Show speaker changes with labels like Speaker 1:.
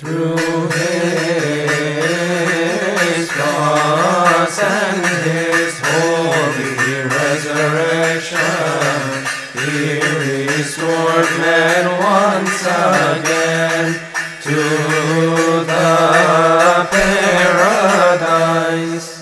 Speaker 1: Through his cross and his holy resurrection, he restored men once again to the paradise.